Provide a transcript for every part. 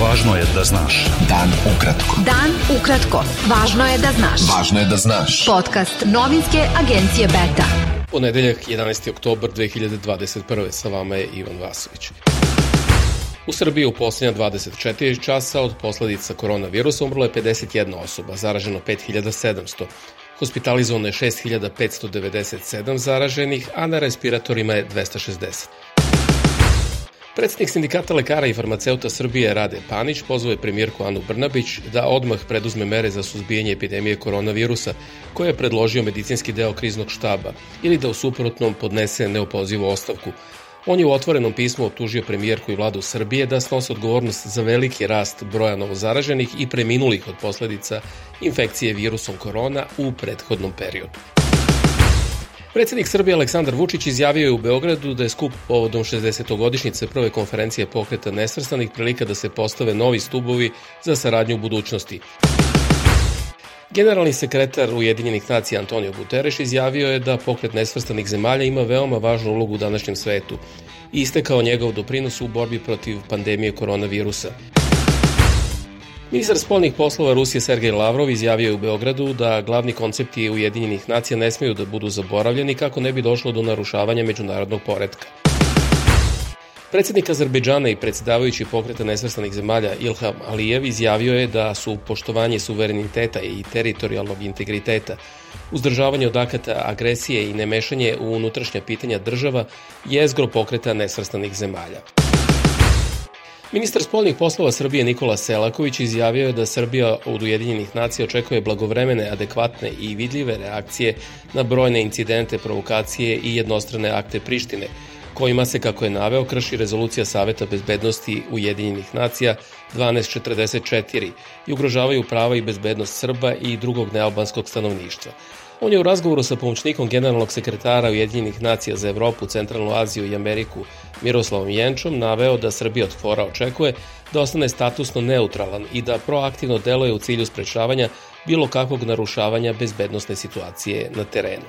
Važno je da znaš. Dan ukratko. Dan ukratko. Važno je da znaš. Važno je da znaš. Podcast novinske agencije Beta. Ponedeljak 11. oktobar 2021. Sa vama je Ivan Vasović. U Srbiji u posljednja 24 časa od posledica koronavirusa umrlo je 51 osoba, zaraženo 5700. Hospitalizovano je 6597 zaraženih, a na respiratorima je 260. Predsednik sindikata lekara i farmaceuta Srbije Rade Panić pozvao je premijerku Anu Brnabić da odmah preduzme mere za suzbijanje epidemije koronavirusa, koje je predložio medicinski deo kriznog štaba, ili da u suprotnom podnese neopozivu ostavku. On je u otvorenom pismu optužio premijerku i vladu Srbije da snose odgovornost za veliki rast broja novozaraženih i preminulih od posledica infekcije virusom korona u prethodnom periodu. Predsednik Srbije Aleksandar Vučić izjavio je u Beogradu da je skup povodom 60. godišnjice prve konferencije pokreta nesvrstanih prilika da se postave novi stubovi za saradnju u budućnosti. Generalni sekretar Ujedinjenih nacija Antonio Guterres izjavio je da pokret nesvrstanih zemalja ima veoma važnu ulogu u današnjem svetu i istekao njegov doprinos u borbi protiv pandemije koronavirusa. Ministar spolnih poslova Rusije Sergej Lavrov izjavio je u Beogradu da glavni koncepti Ujedinjenih nacija ne smeju da budu zaboravljeni kako ne bi došlo do narušavanja međunarodnog poredka. Predsednik Azerbejdžana i predsedavajući pokreta nesvrstanih zemalja Ilham Alijev izjavio je da su poštovanje suvereniteta i teritorijalnog integriteta, uzdržavanje od akata agresije i nemešanje u unutrašnja pitanja država jezgro pokreta nesvrstanih zemalja. Ministar spolnih poslova Srbije Nikola Selaković izjavio je da Srbija od Ujedinjenih nacija očekuje blagovremene, adekvatne i vidljive reakcije na brojne incidente, provokacije i jednostrane akte Prištine, kojima se, kako je naveo, krši rezolucija Saveta bezbednosti Ujedinjenih nacija 1244 i ugrožavaju prava i bezbednost Srba i drugog nealbanskog stanovništva. On je u razgovoru sa pomoćnikom generalnog sekretara Ujedinjenih nacija za Evropu, Centralnu Aziju i Ameriku Miroslavom Jenčom naveo da Srbija od fora očekuje da ostane statusno neutralan i da proaktivno deluje u cilju sprečavanja bilo kakvog narušavanja bezbednostne situacije na terenu.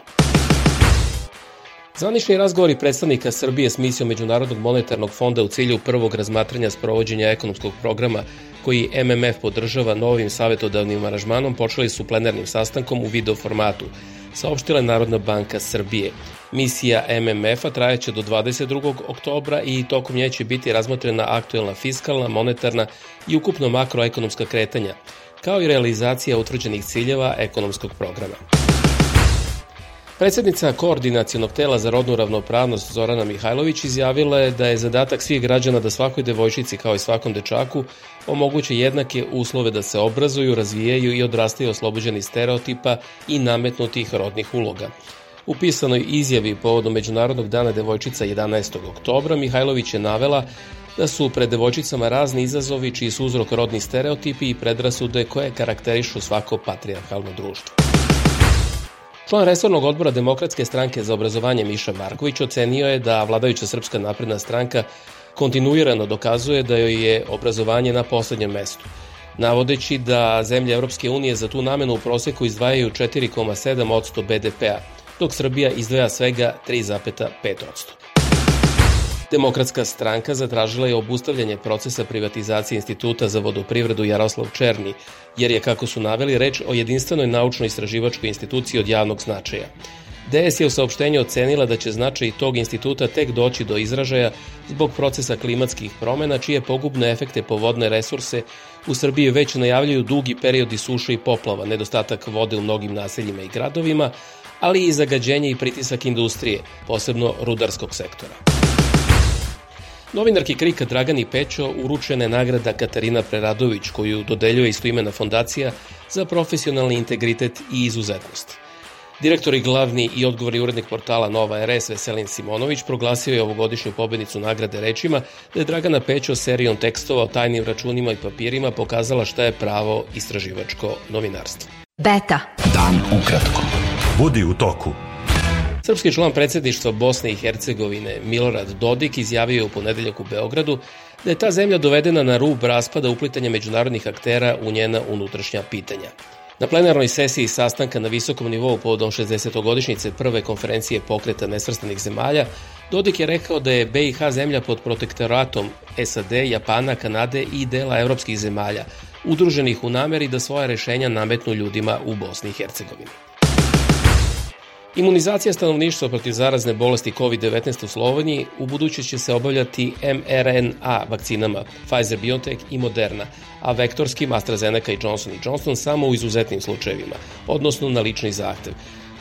Zvanični razgovori predstavnika Srbije s misijom Međunarodnog monetarnog fonda u cilju prvog razmatranja sprovođenja ekonomskog programa koji MMF podržava novim savjetodavnim aranžmanom počeli su plenarnim sastankom u video formatu, saopštila je Narodna banka Srbije. Misija MMF-a trajeće do 22. oktobra i tokom nje će biti razmotrena aktuelna fiskalna, monetarna i ukupno makroekonomska kretanja, kao i realizacija utvrđenih ciljeva ekonomskog programa. Predsednica Koordinacijonog tela za rodnu ravnopravnost Zorana Mihajlović izjavila je da je zadatak svih građana da svakoj devojčici kao i svakom dečaku omoguće jednake uslove da se obrazuju, razvijaju i odrastaju oslobođeni stereotipa i nametnutih rodnih uloga. U pisanoj izjavi povodom Međunarodnog dana devojčica 11. oktobra Mihajlović je navela da su pred devojčicama razni izazovi čiji su uzrok rodni stereotipi i predrasude koje karakterišu svako patrijarhalno društvo. Član Resornog odbora Demokratske stranke za obrazovanje Miša Marković ocenio je da vladajuća Srpska napredna stranka kontinuirano dokazuje da joj je obrazovanje na poslednjem mestu, navodeći da zemlje Evropske unije za tu namenu u proseku izdvajaju 4,7% BDP-a, dok Srbija izdvaja svega 3,5%. Demokratska stranka zatražila je obustavljanje procesa privatizacije Instituta za vodoprivredu Jaroslav Černi, jer je, kako su naveli, reč o jedinstvenoj naučno-istraživačkoj instituciji od javnog značaja. DS je u saopštenju ocenila da će značaj tog instituta tek doći do izražaja zbog procesa klimatskih promena, čije pogubne efekte po vodne resurse u Srbiji već najavljaju dugi periodi suše i poplava, nedostatak vode u mnogim naseljima i gradovima, ali i zagađenje i pritisak industrije, posebno rudarskog sektora. Novinarki Krika Dragani Pećo uručena je nagrada Katarina Preradović koju dodeljuje istoimena fondacija za profesionalni integritet i izuzetnost. Direktor i glavni i odgovorni urednik portala Nova RS Veselin Simonović proglasio je ovogodišnju pobednicu nagrade rečima da je Dragana Pećo serijom tekstova o tajnim računima i papirima pokazala šta je pravo istraživačko novinarstvo. Beta. Dan ukratko. Budi u toku. Srpski član predsedništva Bosne i Hercegovine Milorad Dodik izjavio je u ponedeljak u Beogradu da je ta zemlja dovedena na rub raspada uplitanja međunarodnih aktera u njena unutrašnja pitanja. Na plenarnoj sesiji sastanka na visokom nivou povodom 60. prve konferencije pokreta nesvrstanih zemalja, Dodik je rekao da je BiH zemlja pod protektoratom SAD, Japana, Kanade i dela evropskih zemalja, udruženih u nameri da svoja rešenja nametnu ljudima u Bosni i Hercegovini. Imunizacija stanovništva protiv zarazne bolesti COVID-19 u Sloveniji u buduće će se obavljati mRNA vakcinama Pfizer-BioNTech i Moderna, a vektorskim AstraZeneca i Johnson Johnson samo u izuzetnim slučajevima, odnosno na lični zahtev,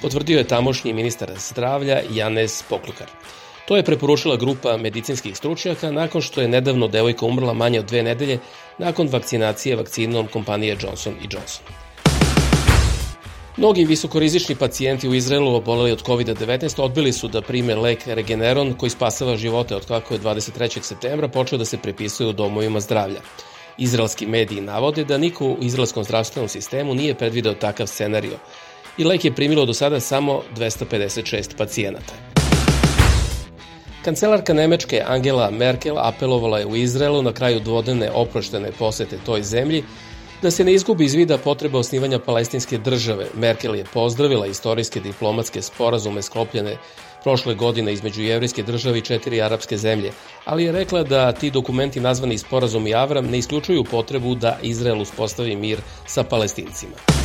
potvrdio je tamošnji ministar zdravlja Janez Poklukar. To je preporučila grupa medicinskih stručnjaka nakon što je nedavno devojka umrla manje od dve nedelje nakon vakcinacije vakcinom kompanije Johnson Johnson. Mnogi visokorizični pacijenti u Izraelu oboleli od COVID-19 odbili su da prime lek Regeneron koji spasava živote od kako je 23. septembra počeo da se prepisuje u domovima zdravlja. Izraelski mediji navode da niko u izraelskom zdravstvenom sistemu nije predvideo takav scenario i lek je primilo do sada samo 256 pacijenata. Kancelarka Nemečke Angela Merkel apelovala je u Izraelu na kraju dvodnevne oproštene posete toj zemlji Da se ne izgubi iz vida potreba osnivanja palestinske države, Merkel je pozdravila istorijske diplomatske sporazume sklopljene prošle godine između jevrijske države i četiri arapske zemlje, ali je rekla da ti dokumenti nazvani sporazum i Avram ne isključuju potrebu da Izrael uspostavi mir sa palestincima.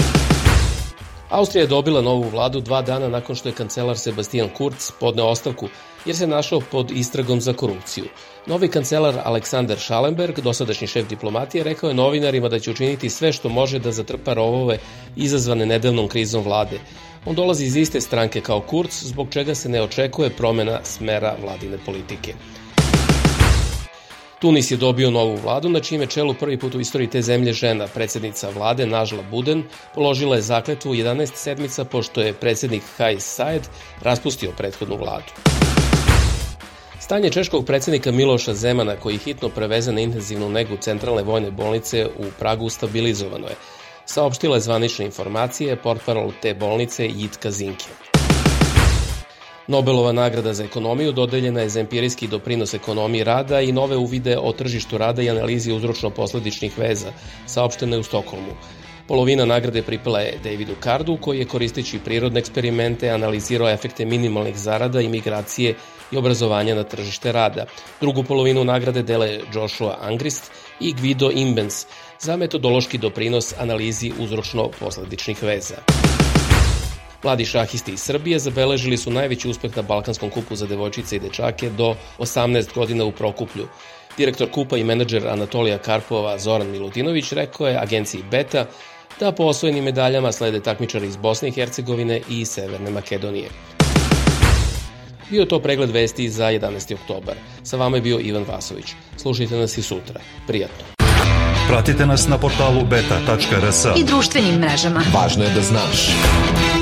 Austrija je dobila novu vladu dva dana nakon što je kancelar Sebastian Kurz podneo ostavku jer se našao pod istragom za korupciju. Novi kancelar Aleksander Schallenberg, dosadašnji šef diplomatije, rekao je novinarima da će učiniti sve što može da zatrpa rovove izazvane nedelnom krizom vlade. On dolazi iz iste stranke kao Kurz, zbog čega se ne očekuje promena smera vladine politike. Tunis je dobio novu vladu, na čime čelu prvi put u istoriji te zemlje žena, predsednica vlade Nažla Buden, položila je zakletvu 11 sedmica pošto je predsednik Kais Saed raspustio prethodnu vladu. Stanje češkog predsednika Miloša Zemana, koji hitno preveze na intenzivnu negu centralne vojne bolnice u Pragu, stabilizovano je, saopštila je zvanične informacije portparol te bolnice Jitka Zinke. Nobelova nagrada za ekonomiju dodeljena je za empirijski doprinos ekonomiji rada i nove uvide o tržištu rada i analizi uzročno-posledičnih veza, saopštene u Stokholmu. Polovina nagrade pripala je Davidu Kardu, koji je koristeći prirodne eksperimente analizirao efekte minimalnih zarada i migracije i obrazovanja na tržište rada. Drugu polovinu nagrade dele Joshua Angrist i Guido Imbens za metodološki doprinos analizi uzročno-posledičnih veza. Mladi šahisti iz Srbije zabeležili su najveći uspeh na Balkanskom kupu za devojčice i dečake do 18 godina u Prokuplju. Direktor kupa i menadžer Anatolija Karpova Zoran Milutinović rekao je agenciji Beta da po osvojenim medaljama slede takmičari iz Bosne i Hercegovine i Severne Makedonije. Bio to pregled vesti za 11. oktobar. Sa vama je bio Ivan Vasović. Slušajte nas i sutra. Prijatno. Pratite nas na portalu beta.rs i društvenim mrežama. Važno je da znaš.